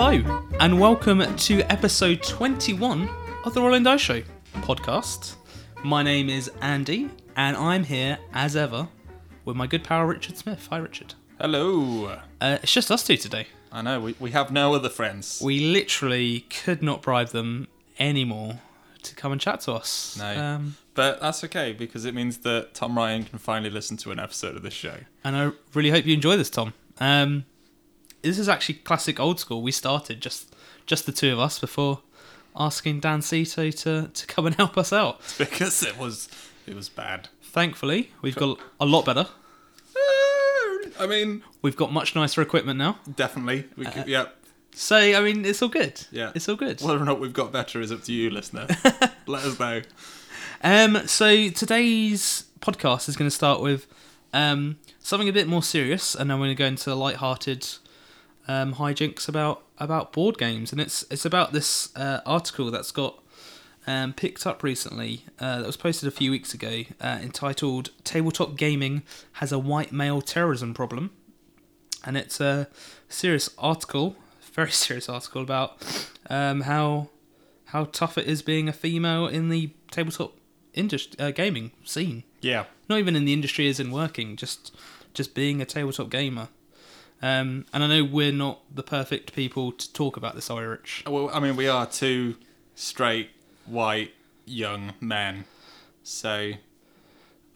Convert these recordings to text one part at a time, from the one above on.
Hello, and welcome to episode 21 of the Rolling Dice Show podcast. My name is Andy, and I'm here as ever with my good pal Richard Smith. Hi, Richard. Hello. Uh, it's just us two today. I know we, we have no other friends. We literally could not bribe them anymore to come and chat to us. No. Um, But that's okay because it means that Tom Ryan can finally listen to an episode of this show. and I really hope you enjoy this, Tom. Um, this is actually classic old school. We started just just the two of us before asking Dan Cito to, to come and help us out. Because it was it was bad. Thankfully, we've got a lot better. I mean, We've got much nicer equipment now. definitely. We Uh, yeah. So, I mean, it's all good. Yeah. It's all good. Whether or not we've got better is up to you, listener. Let us know. Um, so today's podcast is going to start with um, something a bit more serious, and then we're going to go into the light-hearted um, hijinks about about board games, and it's it's about this uh, article that's got um, picked up recently uh, that was posted a few weeks ago, uh, entitled "Tabletop Gaming Has a White Male Terrorism Problem," and it's a serious article, very serious article about um, how how tough it is being a female in the tabletop industry uh, gaming scene. Yeah. Not even in the industry as in working, just just being a tabletop gamer. Um, and I know we're not the perfect people to talk about this, Irish. Well, I mean, we are two straight, white, young men. So,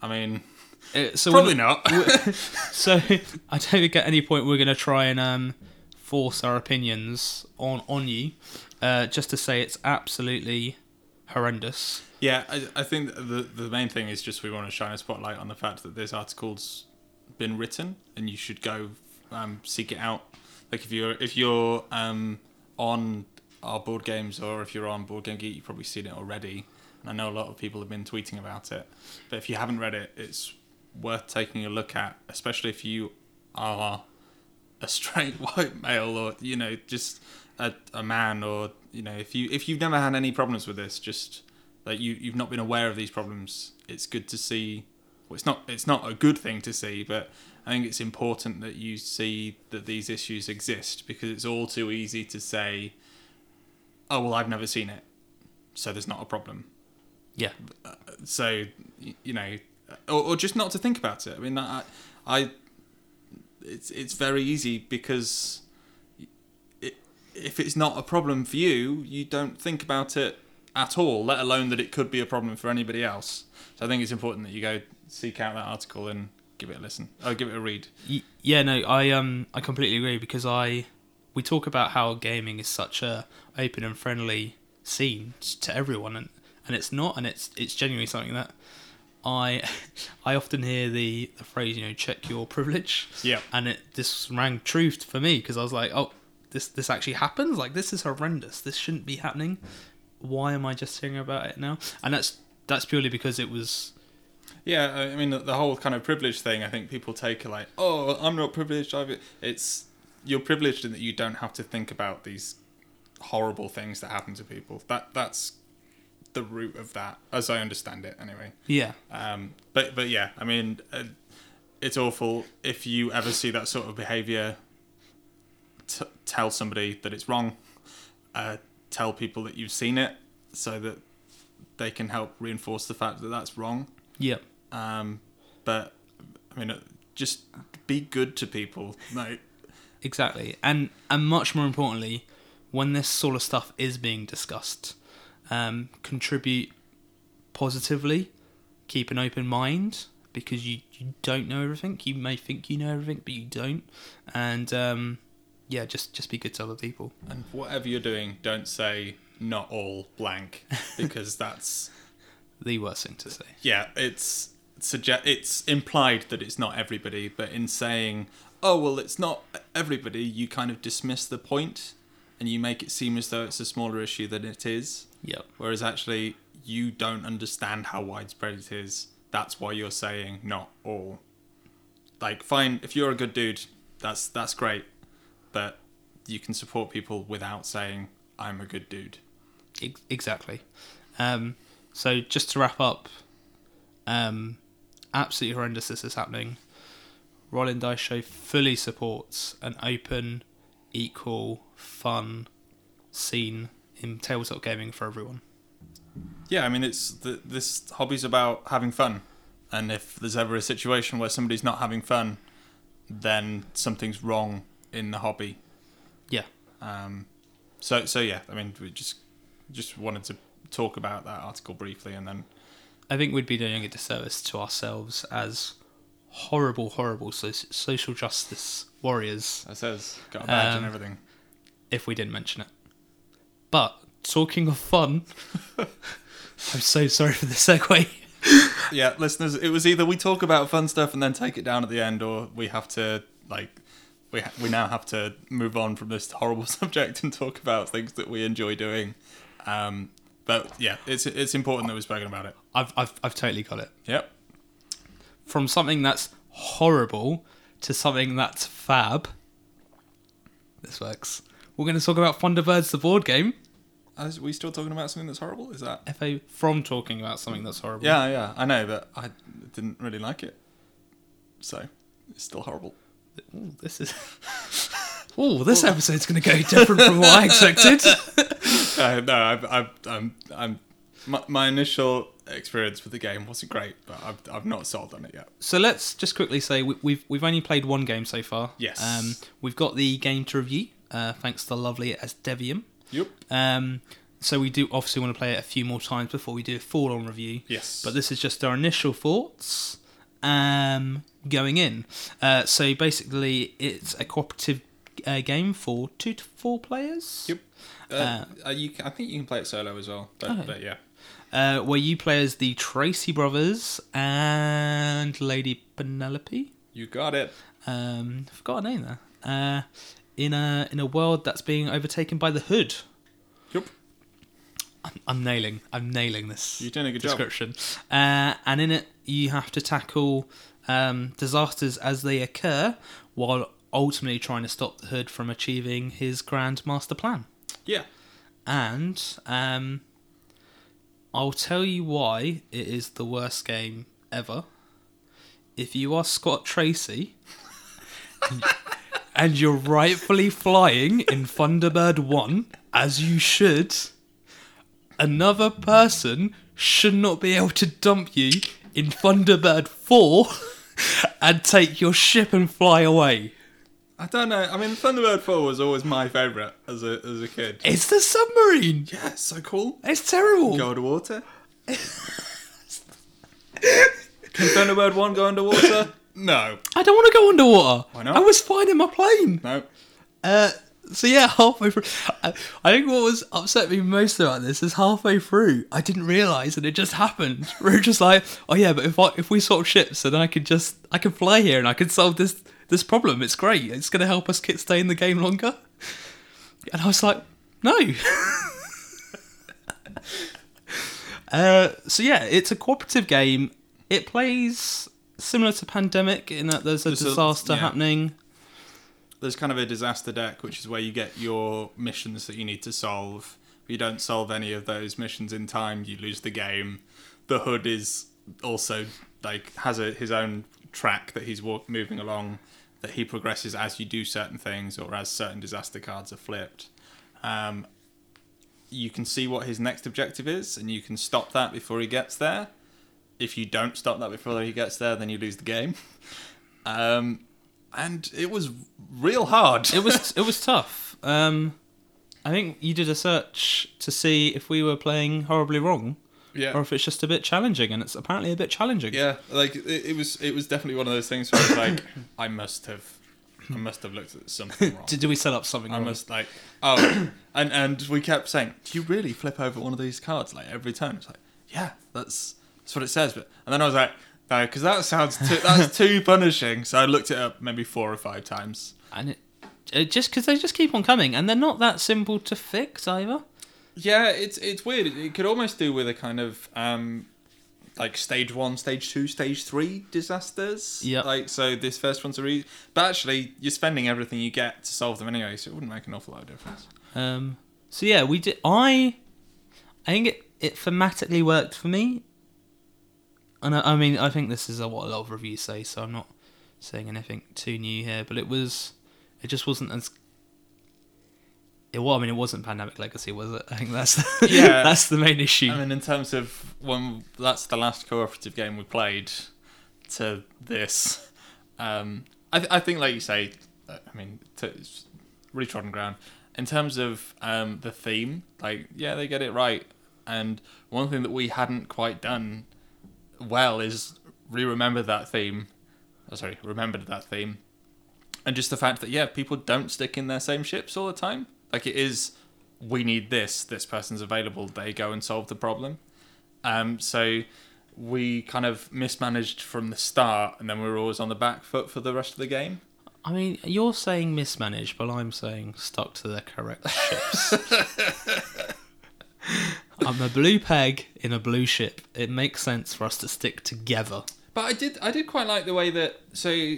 I mean, Uh, so probably not. So I don't think at any point we're going to try and um, force our opinions on on you, uh, just to say it's absolutely horrendous. Yeah, I, I think the the main thing is just we want to shine a spotlight on the fact that this article's been written and you should go um, seek it out. Like if you're if you're um, on our board games or if you're on Board Game Geek, you've probably seen it already. And I know a lot of people have been tweeting about it. But if you haven't read it, it's worth taking a look at, especially if you are a straight white male or you know just a, a man or you know if you if you've never had any problems with this just like you you've not been aware of these problems it's good to see well it's not it's not a good thing to see but i think it's important that you see that these issues exist because it's all too easy to say oh well i've never seen it so there's not a problem. Yeah, uh, so you know or, or just not to think about it. I mean i i it's it's very easy because it, if it's not a problem for you you don't think about it at all let alone that it could be a problem for anybody else. So i think it's important that you go seek out that article and give it a listen or give it a read yeah. No, I um I completely agree because I we talk about how gaming is such a open and friendly scene to everyone, and and it's not, and it's it's genuinely something that I I often hear the the phrase you know check your privilege. Yeah. and it this rang truth for me because I was like, oh, this this actually happens. Like this is horrendous. This shouldn't be happening. Why am I just hearing about it now? And that's that's purely because it was Yeah, I mean the, the whole kind of privilege thing. I think people take it like, oh, I'm not privileged. I've it's you're privileged in that you don't have to think about these horrible things that happen to people. That that's the root of that, as I understand it, anyway. yeah Um, but but yeah, I mean, uh, it's awful if you ever see that sort of behaviour. T- tell somebody that it's wrong. Uh, tell people that you've seen it, so that they can help reinforce the fact that that's wrong. yeah Um, but I mean, uh, just be good to people, mate. Exactly, and and much more importantly, when this sort of stuff is being discussed, um, contribute positively, keep an open mind because you, you don't know everything. You may think you know everything, but you don't, and um, yeah, just just be good to other people. And whatever you're doing, don't say not all blank because that's The worst thing to say. yeah, it's suggest it's implied that it's not everybody, but in saying oh well, it's not everybody, you kind of dismiss the point and you make it seem as though it's a smaller issue than it is. Yep. Whereas actually, you don't understand how widespread it is. That's why you're saying not all. Like, fine, if you're a good dude, that's that's great, but you can support people without saying I'm a good dude. Exactly. Um, so just to wrap up, um, absolutely horrendous this is happening. Rolling Dice Show fully supports an open, equal, fun scene in tabletop gaming for everyone. Yeah, I mean, it's the, this hobby's about having fun, and if there's ever a situation where somebody's not having fun, then something's wrong in the hobby. Yeah. Um, so so yeah, I mean, we just just wanted to talk about that article briefly, and then I think we'd be doing a disservice to ourselves as horrible, horrible so- social justice warriors it says got a badge and Um, everything. if we didn't mention it. But talking of fun, I'm so sorry for the segue. Yeah, listeners, it was either we talk about fun stuff and then take it down at the end, or we have to like we ha- we now have to move on from this horrible subject and talk about things that we enjoy doing. Um, but yeah, it's it's important that we've spoken about it. I've, I've, I've totally got it. Yep. From something that's horrible to something that's fab. This works. We're going to talk about Thunderbirds, the board game. Are we still talking about something that's horrible? Is that? FA from talking about something that's horrible. Yeah, yeah, I know, but I didn't really like it, so it's still horrible. Ooh, this is. Oh, this episode's going to go different from what I expected. Uh, no, I've, I've, I'm, I'm, my, my initial experience with the game wasn't great, but I've, I've not sold on it yet. So let's just quickly say we, we've we've only played one game so far. Yes. Um, we've got the game to review, uh, thanks to the lovely Modiphius. Yep. Um, so we do obviously want to play it a few more times before we do a full-on review. Yes. But this is just our initial thoughts um, going in. Uh, so basically, it's a cooperative uh, game for two to four players. Yep. Uh, uh, you, I think you can play it solo as well, but, Okay. but yeah. Uh, where you play as the Tracy brothers and Lady Penelope. You got it. Um, I forgot her name there. Uh, in a in a world that's being overtaken by the Hood. Yep. I'm, I'm nailing. I'm nailing this. You're doing a good job. description. Uh, and in it, you have to tackle um, disasters as they occur, while ultimately trying to stop the Hood from achieving his grand master plan. Yeah. And um, I'll tell you why it is the worst game ever. If you are Scott Tracy and you're rightfully flying in Thunderbird 1, as you should, another person should not be able to dump you in Thunderbird 4 and take your ship and fly away. I don't know. I mean, Thunderbird 4 was always my favourite as a, as a kid. It's the submarine! Yeah, it's so cool. It's terrible! Go underwater. Can Thunderbird 1 go underwater? No. I don't want to go underwater. Why not? I was fine in my plane. No. Uh, so yeah, halfway through, I, I think what was upset me most about this is halfway through, I didn't realise and it just happened. We are just like, oh yeah, but if I, if we swap ships, then I could just I could fly here and I could solve this this problem. It's great. It's going to help us kid stay in the game longer. And I was like, no. uh, so yeah, it's a cooperative game. It plays similar to Pandemic in that there's a There's a- disaster yeah. happening. There's kind of a disaster deck, which is where you get your missions that you need to solve. If you don't solve any of those missions in time, you lose the game. The Hood is also like has a, his own track that he's walk, moving along that he progresses as you do certain things or as certain disaster cards are flipped. Um, you can see what his next objective is, and you can stop that before he gets there. If you don't stop that before he gets there, then you lose the game. Um, and it was real hard. it was it was tough. Um, I think you did a search to see if we were playing horribly wrong yeah. or if it's just a bit challenging, and it's apparently a bit challenging. Yeah, like it, it was. It was definitely one of those things where I like, I must have, I must have looked at something wrong. Did, did we set up something I wrong? must like, oh, and and we kept saying, do you really flip over one of these cards like every turn? It's like, yeah, that's that's what it says. But and then I was like, no, because that sounds too, that's too punishing. So I looked it up maybe four or five times. And it, it just because they just keep on coming, and they're not that simple to fix either. Yeah, it's it's weird. It, could almost do with a kind of um, like stage one, stage two, stage three disasters. Yeah. Like so, this first one's a re- but actually, you're spending everything you get to solve them anyway, so it wouldn't make an awful lot of difference. Um, so yeah, we did. I, I think it it thematically worked for me. And I, I mean, I think this is a, what a lot of reviews say, so I'm not saying anything too new here. But it was, it just wasn't as. It, well, I mean, it wasn't Pandemic Legacy, was it? I think that's Yeah. that's the main issue. I mean, in terms of when that's the last cooperative game we played to this, um, I, th- I think, like you say, uh, I mean, to, it's really trodden ground. In terms of um, the theme, like, yeah, they get it right. And one thing that we hadn't quite done well is re-remember that theme. Oh, sorry, remembered that theme, and just the fact that yeah, people don't stick in their same ships all the time. Like it is, we need this. This person's available. They go and solve the problem. Um, so we kind of mismanaged from the start, and then we were always on the back foot for the rest of the game. I mean, you're saying mismanaged, but I'm saying stuck to the correct ships. I'm a blue peg in a blue ship. It makes sense for us to stick together. But I did I did quite like the way that so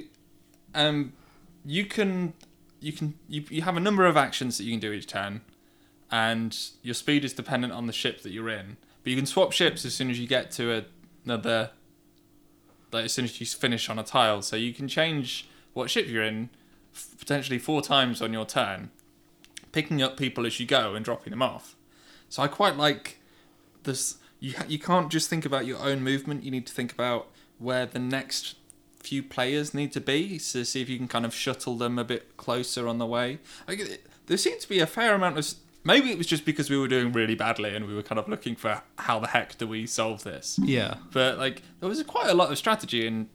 um you can you can you, you have a number of actions that you can do each turn and your speed is dependent on the ship that you're in. But you can swap ships as soon as you get to a, another like as soon as you finish on a tile. So you can change what ship you're in f- potentially four times on your turn, picking up people as you go and dropping them off. So I quite like this. You ha- you can't just think about your own movement. You need to think about where the next few players need to be to see if you can kind of shuttle them a bit closer on the way. Like, there seemed to be a fair amount of. Maybe it was just because we were doing really badly and we were kind of looking for how the heck do we solve this. Yeah. But like there was quite a lot of strategy in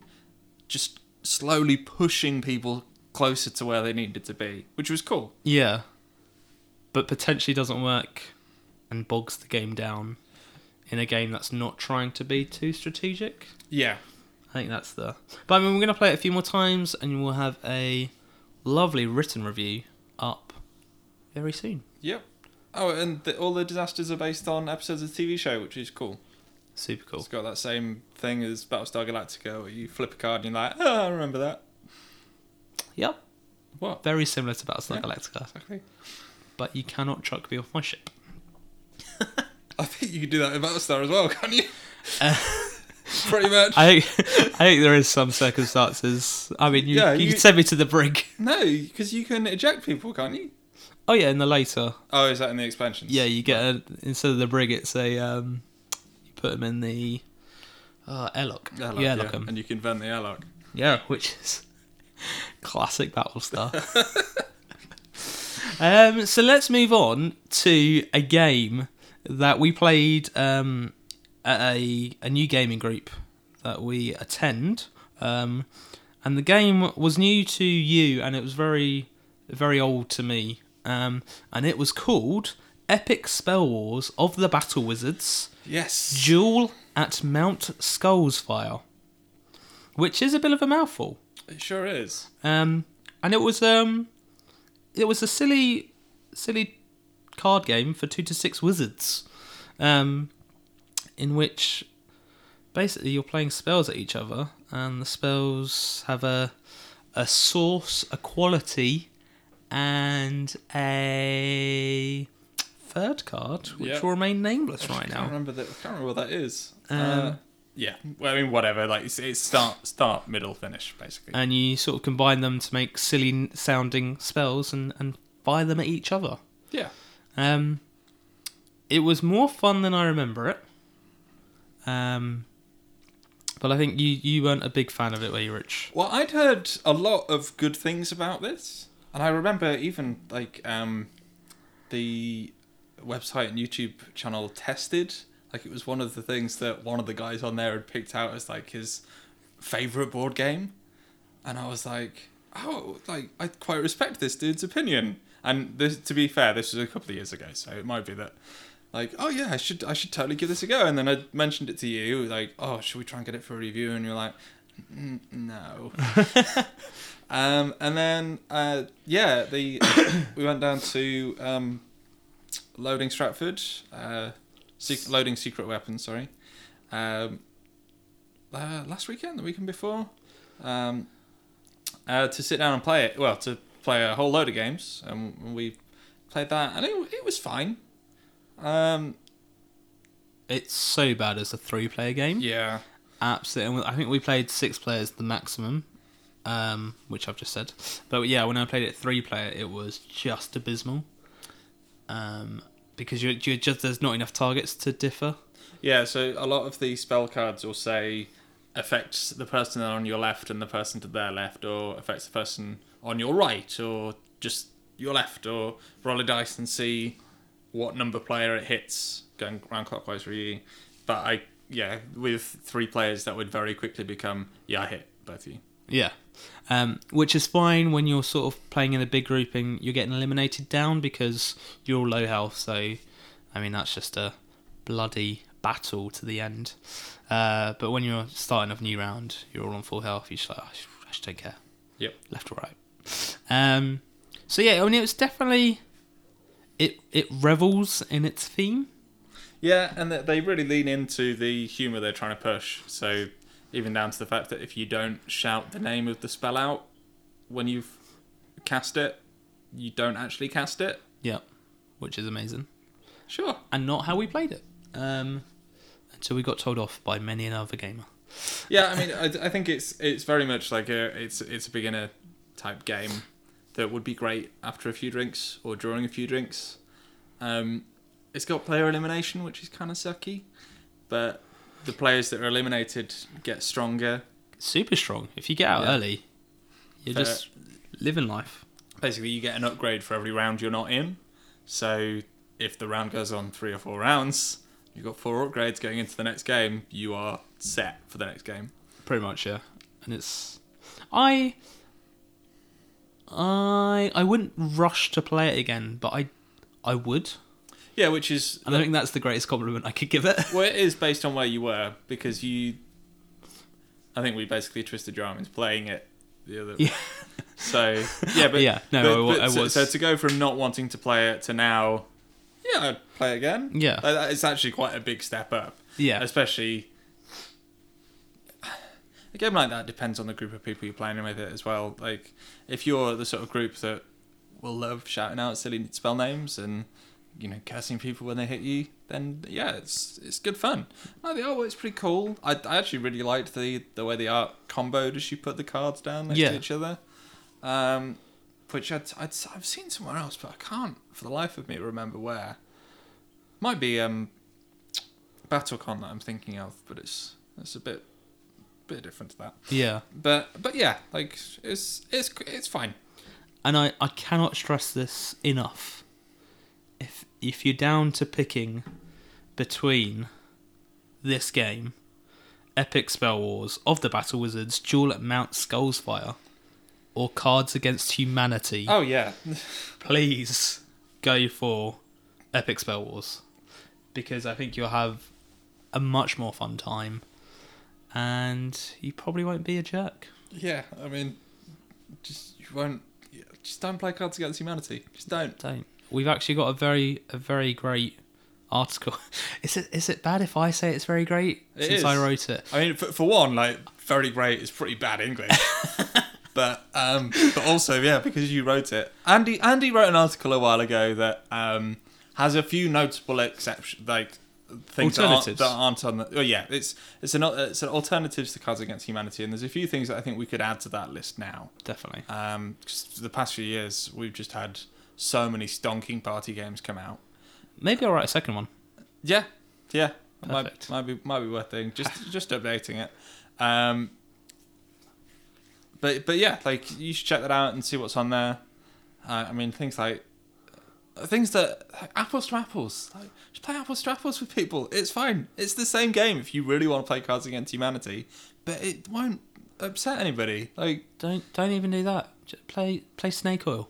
just slowly pushing people closer to where they needed to be, which was cool. Yeah. But potentially doesn't work and bogs the game down in a game that's not trying to be too strategic. Yeah. I think that's the. But I mean, we're going to play it a few more times and we'll have a lovely written review up very soon. Yep. Oh, and the, all the disasters are based on episodes of the TV show, which is cool. Super cool. It's got that same thing as Battlestar Galactica, where you flip a card and you're like, oh, I remember that. Yep. What? Very similar to Battlestar Yeah. Galactica. Exactly. But you cannot chuck me off my ship. I think you can do that in Battlestar as well, can't you? Uh, Pretty much. I think, I think there is some circumstances. I mean, you, Yeah, you, you- can send me to the brig. No, because you can eject people, can't you? Oh yeah, in the later, Oh, is that in the expansions? yeah, you get a, instead of the brig, it's a um, you put them in the uh, airlock. Airlock, you yeah, airlock 'em. and you can vent the airlock. Yeah, which is classic Battlestar. um, so let's move on to a game that we played um, a, a new gaming group that we attend. Um, and the game was new to you, and it was very, very old to me. Um, and it was called Epic Spell Wars of the Battle Wizards. Yes. Duel at Mount Skullsfire, which is a bit of a mouthful. It sure is. Um, and it was um, it was a silly, silly card game for two to six wizards, um, in which basically you're playing spells at each other, and the spells have a a source, a quality, and a third card, which Yeah. will remain nameless I right can't now. remember that. I can't remember what that is. Um, uh, yeah. Well, I mean, whatever. Like it's, it's start, start, middle, finish, basically. and you sort of combine them to make silly sounding spells and, and fire them at each other. yeah. Um, it was more fun than I remember it. Um, but I think you, you weren't a big fan of it, were you, Rich? Well, I'd heard a lot of good things about this, and I remember even like um, the website and YouTube channel tested. Like it was one of the things that one of the guys on there had picked out as like his favorite board game, and I was like, oh, like I quite respect this dude's opinion. And this, to be fair, this was a couple of years ago, so it might be that, like, oh yeah, I should, I should totally give this a go. And then I mentioned it to you, like, oh, should we try and get it for a review? And you're like, no. um, and then, uh, yeah, the we went down to um, loading Stratford, uh, sec- loading secret weapons. Sorry, um, uh, last weekend, the weekend before, um, uh, to sit down and play it. Well, to play a whole load of games, and we played that, and it, it was fine. Um, It's so bad as a three player game. yeah, Absolutely. I think we played six players the maximum, um, which I've just said. But yeah, when I played it three player, it was just abysmal. um, because you you just there's not enough targets to differ. Yeah, so a lot of the spell cards will say affects the person on your left and the person to their left, or affects the person on your right, or just your left, or roll a dice and see what number player it hits going round clockwise for you. But I, yeah, with three players, that would very quickly become, yeah, I hit both of you. Yeah. Um, which is fine when you're sort of playing in a big grouping. You're getting eliminated down because you're all low health. So, I mean, that's just a bloody battle to the end. Uh, but when you're starting a new round, you're all on full health. You're just like, oh, I just don't care. Yep. Left or right. Um, so yeah, I mean, it was definitely it it revels in its theme. Yeah, and they- they really lean into the humour they're trying to push. So even down to the fact that if you don't shout the name of the spell out when you've cast it, you don't actually cast it. Yeah, which is amazing, Sure. and not how we played it. Um, until we got told off by many another gamer. Yeah, I mean, I, I think it's it's very much like a it's it's a beginner type game that would be great after a few drinks or during a few drinks. Um, it's got player elimination, which is kind of sucky, but the players that are eliminated get stronger. Super strong. If you get out Yeah. early, you're just living life. Basically, you get an upgrade for every round you're not in. So if the round goes on three or four rounds, you've got four upgrades going into the next game. You are set for the next game. Pretty much, yeah. And it's I I I wouldn't rush to play it again, but I I would. Yeah, which is And I think that's the greatest compliment I could give it. Well, it is based on where you were because you. I think we basically twisted your arm into playing it the other. Yeah. So yeah, but Yeah, no, but- I but I so, was- so to go from not wanting to play it to now, yeah, I'd play it again. Yeah. It's actually quite a big step up. Yeah. especially. A game like that depends on the group of people you're playing with it as well. Like, if you're the sort of group that will love shouting out silly spell names and you know cursing people when they hit you, then yeah, it's it's good fun. No, the artwork's pretty cool. I, I actually really liked the the way the art comboed as you put the cards down next Yeah. to each other. Um, which I'd, I'd I've seen somewhere else, but I can't for the life of me remember where. Might be um, BattleCon that I'm thinking of, but it's it's a bit bit different to that. Yeah. But but yeah, like it's it's it's fine. And I, I cannot stress this enough. If if you're down to picking between this game, Epic Spell Wars of the Battle Wizards, Duel at Mount Skullsfire, or Cards Against Humanity, Oh yeah, please go for Epic Spell Wars. Because I think you'll have a much more fun time. And you probably won't be a jerk. yeah. I mean, just you won't. Just don't play Cards Against Humanity. Just don't. don't. We've actually got a very a very great article. Is it is it bad if I say it's very great It since is. I wrote it? I mean, for, for one, like very great is pretty bad English. but um, but also yeah, because you wrote it. Andy Andy wrote an article a while ago that um has a few notable exceptions, like things that aren't, that aren't on the. Oh yeah, it's it's an it's an alternatives to Cards Against Humanity, and there's a few things that I think we could add to that list now. Definitely. Um, the past few years, we've just had so many stonking party games come out. Maybe I'll write a second one. Yeah, yeah, might, might be might be worth doing. Just just updating it. Um, but but yeah, like you should check that out and see what's on there. Uh, I mean, things like things that like, apples to apples. Like, just play apples to apples with people. It's fine. It's the same game if you really want to play Cards Against Humanity, but it won't upset anybody. Like Don't don't even do that. Just play play Snake Oil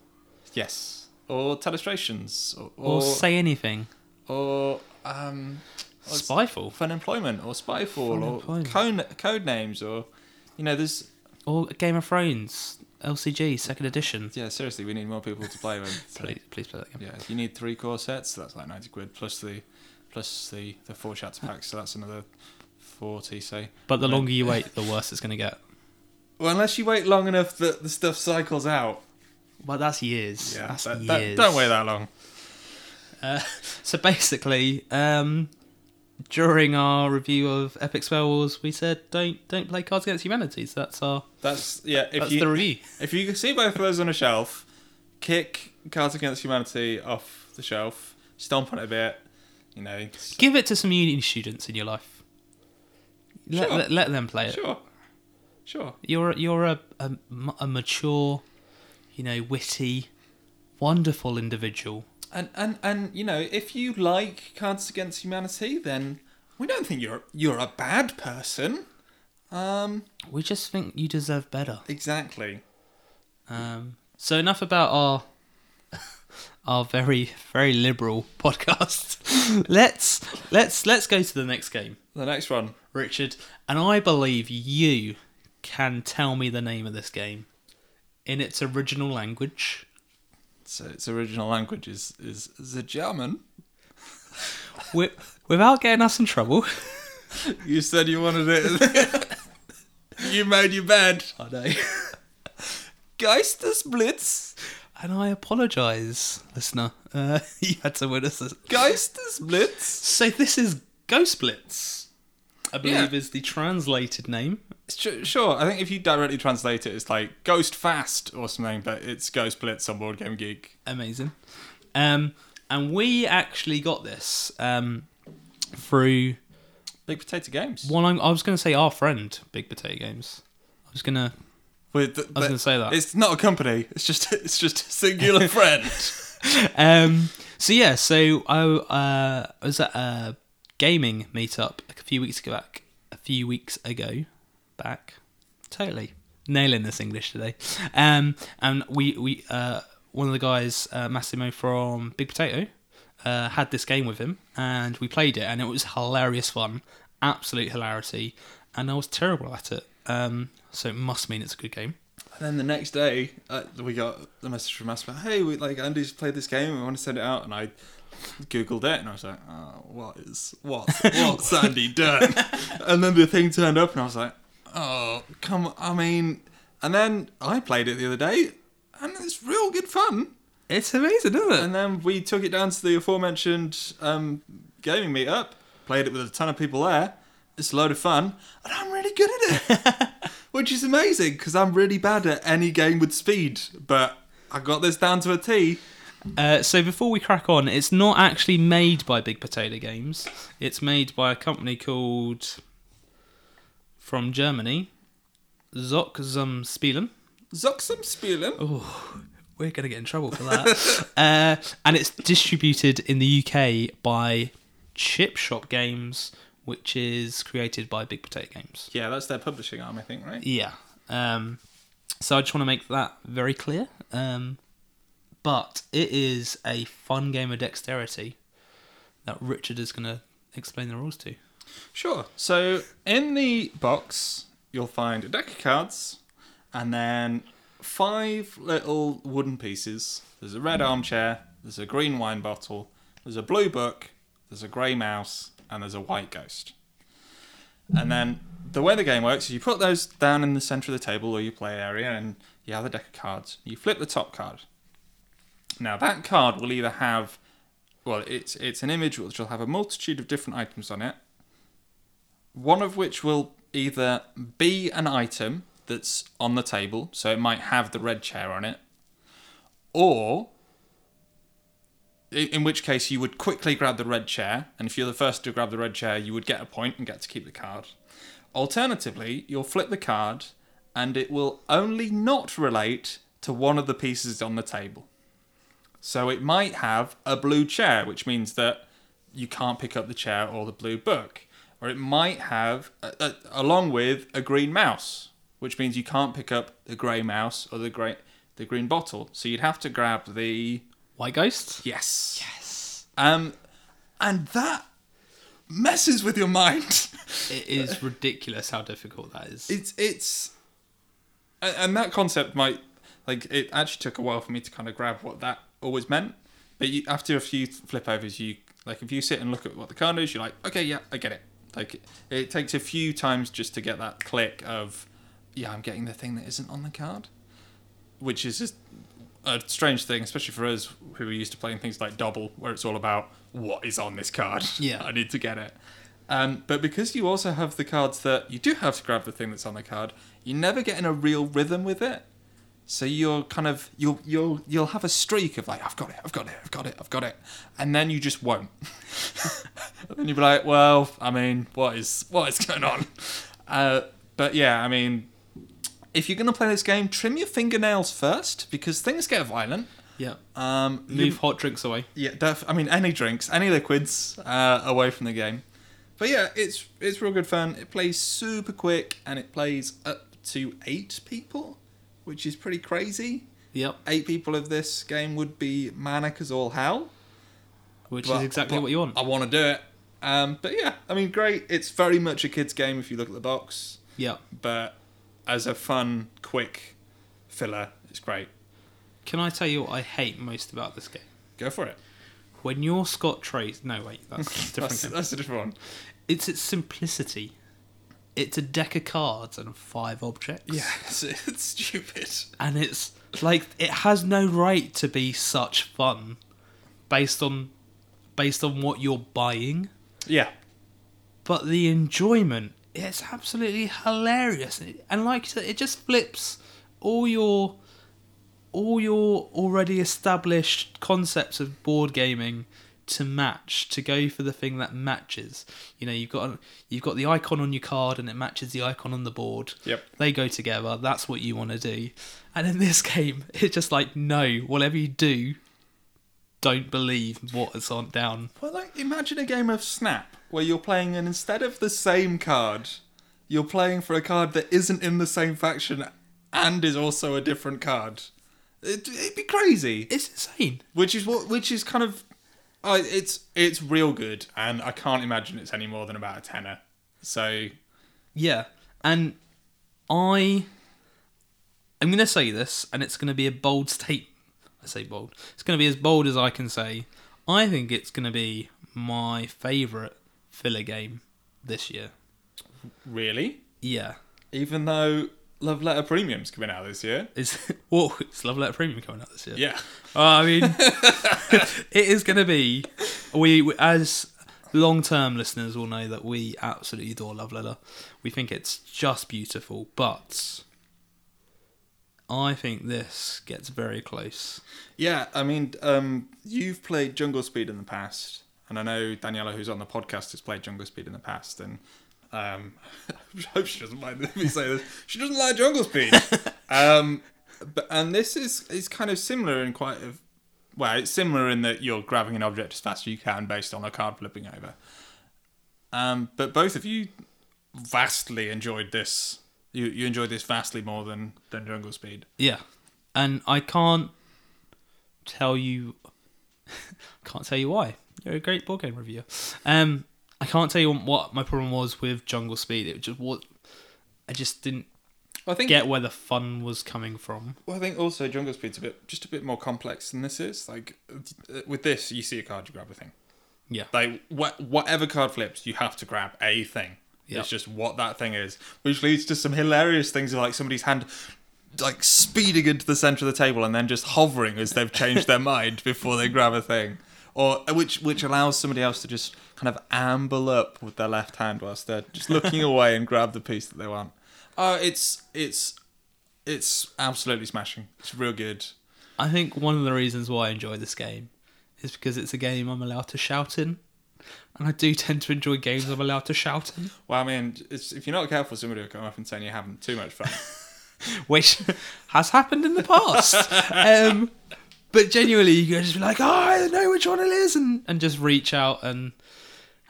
yes, or Telestrations, or or, or, say anything. or um. Spyfall Fun Employment or Spyfall Fun or Employment. code, code names or you know there's or Game of Thrones LCG second edition. yeah seriously we need more people to play with So, Please please play that game. yeah you need three core sets so that's like 90 quid plus the plus the the four chats packs so that's another 40 say But the longer you wait, the worse it's going to get. well unless you wait long enough that the stuff cycles out Well, that's years. yeah that's that- that- don't wait that long Uh, so basically, um, during our review of Epic Spell Wars, we said don't don't play Cards Against Humanity. So that's our that's yeah if that's you the review. if you see both of those on a shelf kick Cards Against Humanity off the shelf stomp on it a bit. You know, Give it to some uni students in your life. Let, Sure. let, let them play it. sure, sure. You're you're a, a a mature, you know, witty, wonderful individual. And and and you know, if you like Cards Against Humanity, then we don't think you're you're a bad person. Um, We just think you deserve better. exactly. Um, so enough about our our very very liberal podcast. let's let's let's go to the next game, The next one. Richard. And I believe you can tell me the name of this game in its original language. So its original language is is the German. Wi- without getting us in trouble. You said you wanted it. you made your bed. I know. Geistesblitz. And I apologise, listener. Uh, you had to witness this. Geistesblitz. So this is Ghost Blitz. I believe Yeah. is the translated name. Sure, I think if you directly translate it, it's like Ghost Fast or something, but it's Ghost Blitz on Board Game Geek. Amazing. Um, and we actually got this um, through Big Potato Games. Well, I'm, I was going to say our friend, Big Potato Games. I was. With the, I was going to say that. It's not a company. It's just it's just a singular friend. Um, so yeah, so I uh, was at a gaming meetup a few weeks ago back. A few weeks ago, back. Totally nailing this English today. Um, and we we uh, one of the guys, uh, Massimo from Big Potato, uh, had this game with him, and we played it, and it was hilarious fun, absolute hilarity, and I was terrible at it. Um, so it must mean it's a good game. And then the next day, uh, we got the message from about, hey, we, like Andy's played this game, we want to send it out, and I googled it, and I was like, oh, what is what what's Andy done? and then the thing turned up, and I was like, oh, come, on, I mean, and then I played it the other day, and it's real good fun. It's amazing, isn't it? And then we took it down to the aforementioned um, gaming meetup, played it with a ton of people there. It's a load of fun, and I'm really good at it, which is amazing because I'm really bad at any game with speed. But I got this down to a T. Uh, so before we crack on, it's not actually made by Big Potato Games. It's made by a company called from Germany, Zoch zum Spielen. Zuxumspielen. Oh, we're gonna get in trouble for that. uh, and it's distributed in the UK by Chip Shop Games, which is created by Big Potato Games. Yeah, that's their publishing arm, I think, right? Yeah. Um, so I just want to make that very clear. Um, but it is a fun game of dexterity that Richard is going to explain the rules to. Sure. So in the box, you'll find a deck of cards, and then five little wooden pieces. There's a red armchair. There's a green wine bottle. There's a blue book. There's a grey mouse, and there's a white ghost. And then the way the game works is you put those down in the centre of the table or your play area, and you have a deck of cards. You flip the top card. Now that card will either have, well, it's it's an image which will have a multitude of different items on it. One of which will either be an item that's on the table, so it might have the red chair on it, or in which case you would quickly grab the red chair, and if you're the first to grab the red chair, you would get a point and get to keep the card. Alternatively, you'll flip the card, and it will only not relate to one of the pieces on the table. So it might have a blue chair, which means that you can't pick up the chair or the blue book. Or it might have, a, a, along with, a green mouse, which means you can't pick up the grey mouse or the grey, the green bottle. So you'd have to grab the White Ghost? yes, Yes. um, and that messes with your mind. It is ridiculous how difficult that is. it's it's and, that concept might like it actually took a while for me to kind of grab what that always meant but you, after a few flip overs you like if you sit and look at what the card is you're like okay yeah i get it like it, takes a few times just to get that click of yeah i'm getting the thing that isn't on the card which is just a strange thing especially for us who are used to playing things like Dobble where it's all about what is on this card Yeah. i need to get it um, but because you also have the cards that you do have to grab the thing that's on the card, you never get in a real rhythm with it. So you're kind of you'll you'll you'll have a streak of like I've got it, I've got it, I've got it, I've got it, and then you just won't. and then you'll be like, well, I mean, what is what is going on? Uh, but yeah, I mean, if you're gonna play this game, trim your fingernails first because things get violent. Yeah. Um, you- Move hot drinks away. yeah, def- I mean, any drinks, any liquids uh, away from the game. But yeah, it's it's real good fun. It plays super quick and it plays up to eight people, which is pretty crazy. Yep. Eight people of this game would be manic as all hell. Which But- is exactly what you want. I want to do it. Um, but yeah, I mean, great. It's very much a kids' game if you look at the box. Yep. But as a fun, quick filler, it's great. Can I tell you what I hate most about this game? Go for it. When you're Scott Trace, no wait, that's a different. That's, game. that's a different one. It's its simplicity. It's a deck of cards and five objects. Yeah, it's, it's stupid. and it's like it has no right to be such fun, based on, based on what you're buying. Yeah. But the enjoyment, it's absolutely hilarious, and like you said, it just flips all your, all your already established concepts of board gaming to match to go for the thing that matches. You know, you've got you've got the icon on your card and it matches the icon on the board. Yep. They go together. That's what you want to do. And in this game, it's just like no, whatever you do, don't believe what is on down. Well, like imagine a game of Snap where you're playing, and instead of the same card, you're playing for a card that isn't in the same faction and is also a different card. It, it'd be crazy. It's insane. Which is what, which is kind of, uh, it's it's real good, and I can't imagine it's any more than about a tenner. So Yeah, and I, I'm going to say this, and it's going to be a bold statement. I say bold. It's going to be as bold as I can say. I think it's going to be my favourite filler game this year. really, Yeah, even though Love Letter Premium's coming out this year, it's whoa, it's Love Letter Premium coming out this year. yeah, Uh, I mean, it is going to be. We, we as long-term listeners will know that we absolutely adore Love Letter. We think it's just beautiful, but I think this gets very close. Yeah, I mean, um, you've played Jungle Speed in the past, and I know Daniela, who's on the podcast, has played Jungle Speed in the past, and um, I hope she doesn't mind me say this. She doesn't like Jungle Speed, um, but and this is is kind of similar in quite a well, it's similar in that you're grabbing an object as fast as you can based on a card flipping over. Um, but both of you vastly enjoyed this. You you enjoyed this vastly more than than Jungle Speed. Yeah, and I can't tell you, can't tell you why. You're a great board game reviewer. Um, I can't tell you what my problem was with Jungle Speed. It just what I just didn't I think get where the fun was coming from. Well, I think also Jungle Speed's a bit just a bit more complex than this is. Like uh, with this, you see a card, you grab a thing. Yeah. Like wh- whatever card flips, you have to grab a thing. Yep. It's just what that thing is, which leads to some hilarious things like somebody's hand like speeding into the center of the table and then just hovering as they've changed their mind before they grab a thing, or uh, which which allows somebody else to just kind of amble up with their left hand whilst they're just looking away and grab the piece that they want. Oh, it's it's it's absolutely smashing. It's real good. I think one of the reasons why I enjoy this game is because it's a game I'm allowed to shout in. And I do tend to enjoy games I'm allowed to shout in, Well, I mean, it's, if you're not careful, somebody will come up and say you're having too much fun. which has happened in the past. um, but genuinely, you can just be like, oh, I know which one it is, and, and just reach out and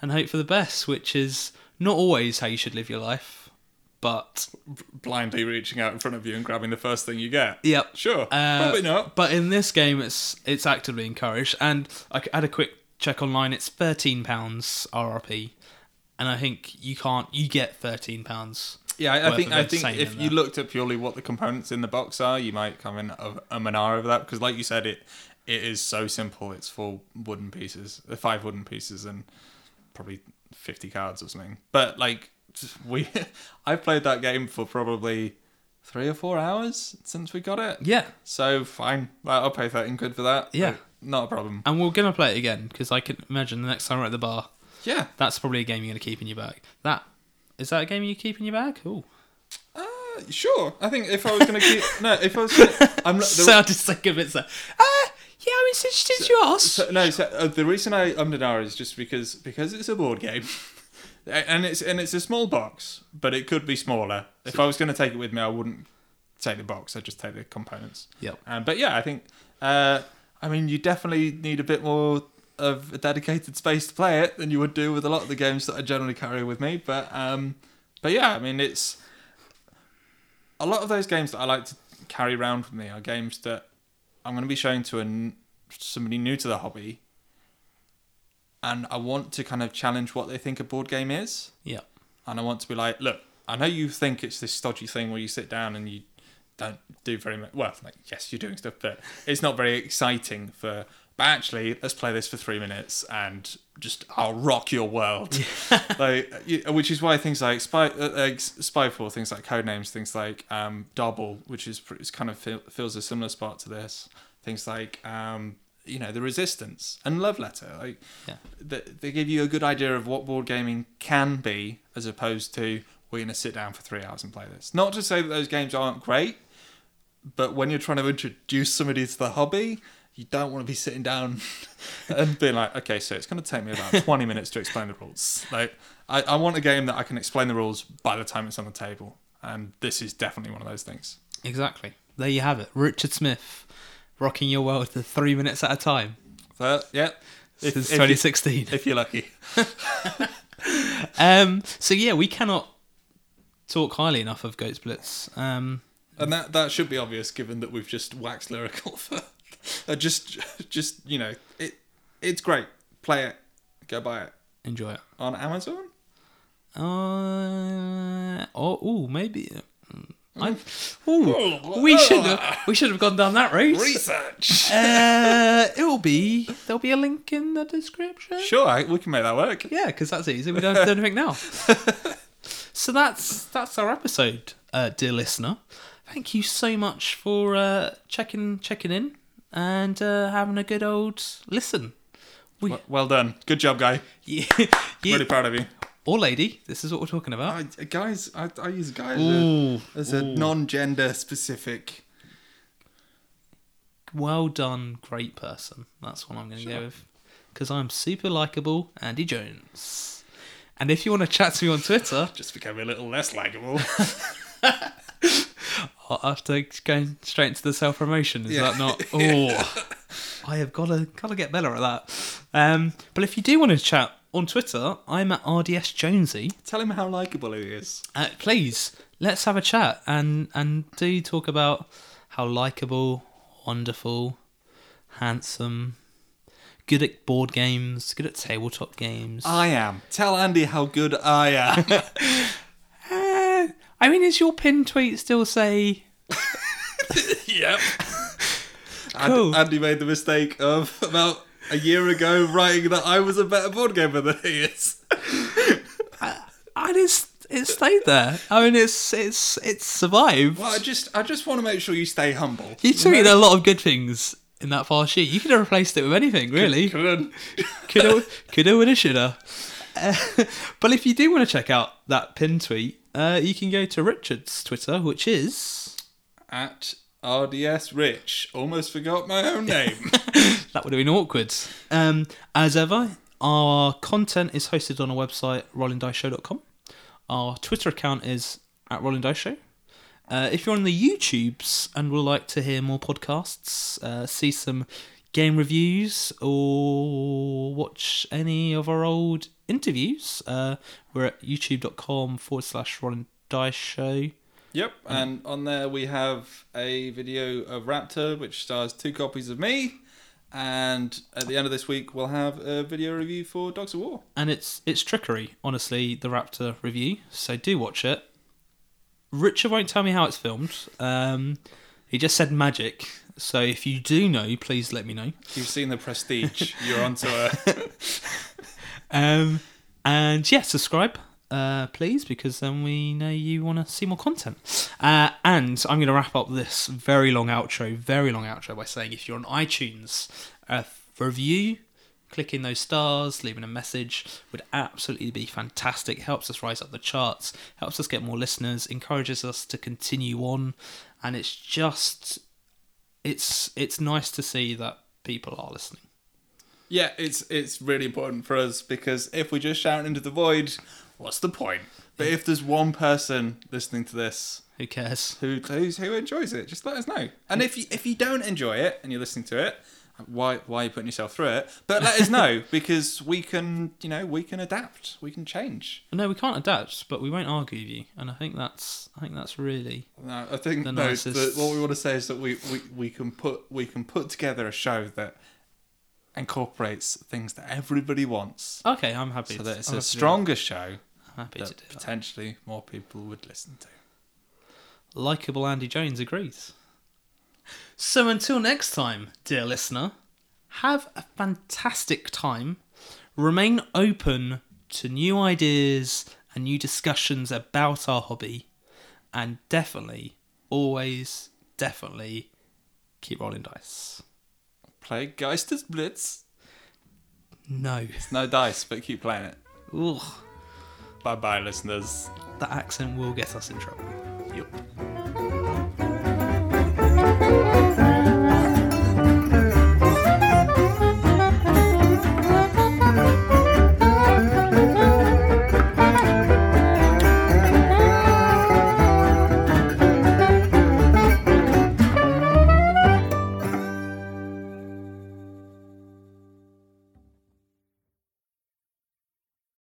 and hope for the best, which is not always how you should live your life. But Blindly reaching out in front of you and grabbing the first thing you get. yep, Sure, Uh, probably not. But in this game, it's it's actively encouraged, and I had a quick check online. It's thirteen pounds RRP, and I think you can't you get thirteen pounds. Yeah, I, I think I think if you there. looked at purely what the components in the box are, you might come in a, a manar over that because, like you said, it it is so simple. It's four wooden pieces, uh, five wooden pieces, and probably fifty cards or something. But like we, I've played that game for probably three or four hours since we got it. Yeah, So fine, I'll pay thirteen quid for that. Yeah. Like, not a problem. and we're gonna play it again because I can imagine the next time we're at the bar, Yeah, that's probably a game you're gonna keep in your bag. That is that a game you keep in your bag? Ooh, uh, Sure. I think if I was going to keep no, if I was, gonna, I'm not- the, Sounded so convincing. Uh, yeah, I mean, since, since you asked. so, no. So, uh, the reason I ummed and is just because because it's a board game, and it's and it's a small box, but it could be smaller. If I was going to take it with me, I wouldn't take the box. I'd just take the components. Yep. Um, but yeah, I think. Uh, I mean, you definitely need a bit more of a dedicated space to play it than you would do with a lot of the games that I generally carry with me. But um, but yeah, I mean, it's a lot of those games that I like to carry around with me are games that I'm going to be showing to an, somebody new to the hobby, and I want to kind of challenge what they think a board game is, Yep. and I want to be like, look, I know you think it's this stodgy thing where you sit down and you don't do very much. Well, like yes, you're doing stuff, but it's not very exciting for. But actually, let's play this for three minutes and just I'll rock your world. like, which is why things like Spy, uh, like Spyfall, things like Codenames, things like um, Dobble, which is kind of feel, feels a similar spot to this. Things like um, you know the Resistance and Love Letter, like Yeah. they, they give you a good idea of what board gaming can be, as opposed to we're going to sit down for three hours and play this. Not to say that those games aren't great, but when you're trying to introduce somebody to the hobby, you don't want to be sitting down and being like, okay, so it's going to take me about 20 minutes to explain the rules. Like, I, I want a game that I can explain the rules by the time it's on the table. And this is definitely one of those things. Exactly. There you have it. Richard Smith, rocking your world for three minutes at a time So, yeah. If, since if, you, 2016. if you're lucky. Um, so yeah, we cannot talk highly enough of Geistesblitz. Um, And that, that should be obvious given that we've just waxed lyrical for. Uh, just, just you know, it it's great. Play it. Go buy it. enjoy it. On Amazon? Uh, oh, ooh, maybe. I, ooh, we should have we should have gone down that route. Research! Uh, it will be there'll be a link in the description. Sure, I, we can make that work. Yeah, because that's easy. We don't have to do anything now. so that's that's our episode, uh, dear listener. Thank you so much for uh, checking checking in and uh, having a good old listen. We, Well, well done. Good job, guy. yeah, you, Really proud of you. or lady, this is what we're talking about. I, guys, I, I use guy as a, as a non-gender specific. well done, great person. That's what I'm going to go with. Because I'm super likable, Andy Jones. And if you want to chat to me on Twitter, Just become a little less likable. after going straight into the self promotion, is Yeah. that not? Oh, I have got to got to get better at that. Um, but if you do want to chat on Twitter, I'm at RDS Jonesy. Tell him how likable he is. Uh, please let's have a chat and and do talk about how likable, wonderful, handsome, good at board games, good at tabletop games. I am. Tell Andy how good I am. I mean, is your pin tweet still say? yep. Cool. And, Andy made the mistake of about a year ago writing that I was a better board gamer than he is. And it's it stayed there. I mean, it's it's it's survived. Well, I just, I just want to make sure you stay humble. You tweeted a lot of good things in that far sheet. You could have replaced it with anything, really. Couldn't. Coulda, coulda, woulda, shoulda. Uh, but if you do want to check out that pin tweet, uh, you can go to Richard's Twitter, which is At RDS Rich. Almost forgot my own name. that would have been awkward. Um, as ever, our content is hosted on our website, rollingdiceshow.com. Our Twitter account is at Rolling Dice Show. Uh, if you're on the YouTubes and would like to hear more podcasts, uh, see some game reviews, or watch any of our old interviews, uh, we're at youtube.com forward slash Rolling Dice Show. Yep, and on there we have a video of Raptor, which stars two copies of me. And at the end of this week, we'll have a video review for Dogs of War. and it's it's trickery, honestly, the Raptor review. So do watch it. Richard won't tell me how it's filmed. Um, he just said magic. So if you do know, please let me know. You've seen the Prestige. You're onto a. Um, and yeah, subscribe, uh, please, because then we know you want to see more content. Uh, and I'm going to wrap up this very long outro, very long outro by saying if you're on iTunes, a review clicking those stars, leaving a message would absolutely be fantastic. Helps us rise up the charts, helps us get more listeners, encourages us to continue on, and it's just it's it's nice to see that people are listening. Yeah, it's it's really important for us because if we just shout into the void, what's the point? But if there's one person listening to this Who cares? who who's, who enjoys it, just let us know. And if you, if you don't enjoy it and you're listening to it, why why are you putting yourself through it? But let us know because we can you know we can adapt, we can change. No, we can't adapt, but we won't argue with you, and I think that's I think that's really No, I think The no, nicest- the- what we want to say is that we, we, we can put we can put together a show that incorporates things that everybody wants, okay. I'm happy. so that it's I'm a happy to do stronger show that. I'm happy to that do that. potentially more people would listen to. Likeable Andy Jones agrees. So until next time, dear listener, have a fantastic time. Remain open to new ideas and new discussions about our hobby, and definitely, always, definitely keep rolling dice. Play Geistesblitz. No. It's no dice, but keep playing it. Ugh. Bye bye, listeners. That accent will get us in trouble. Yup.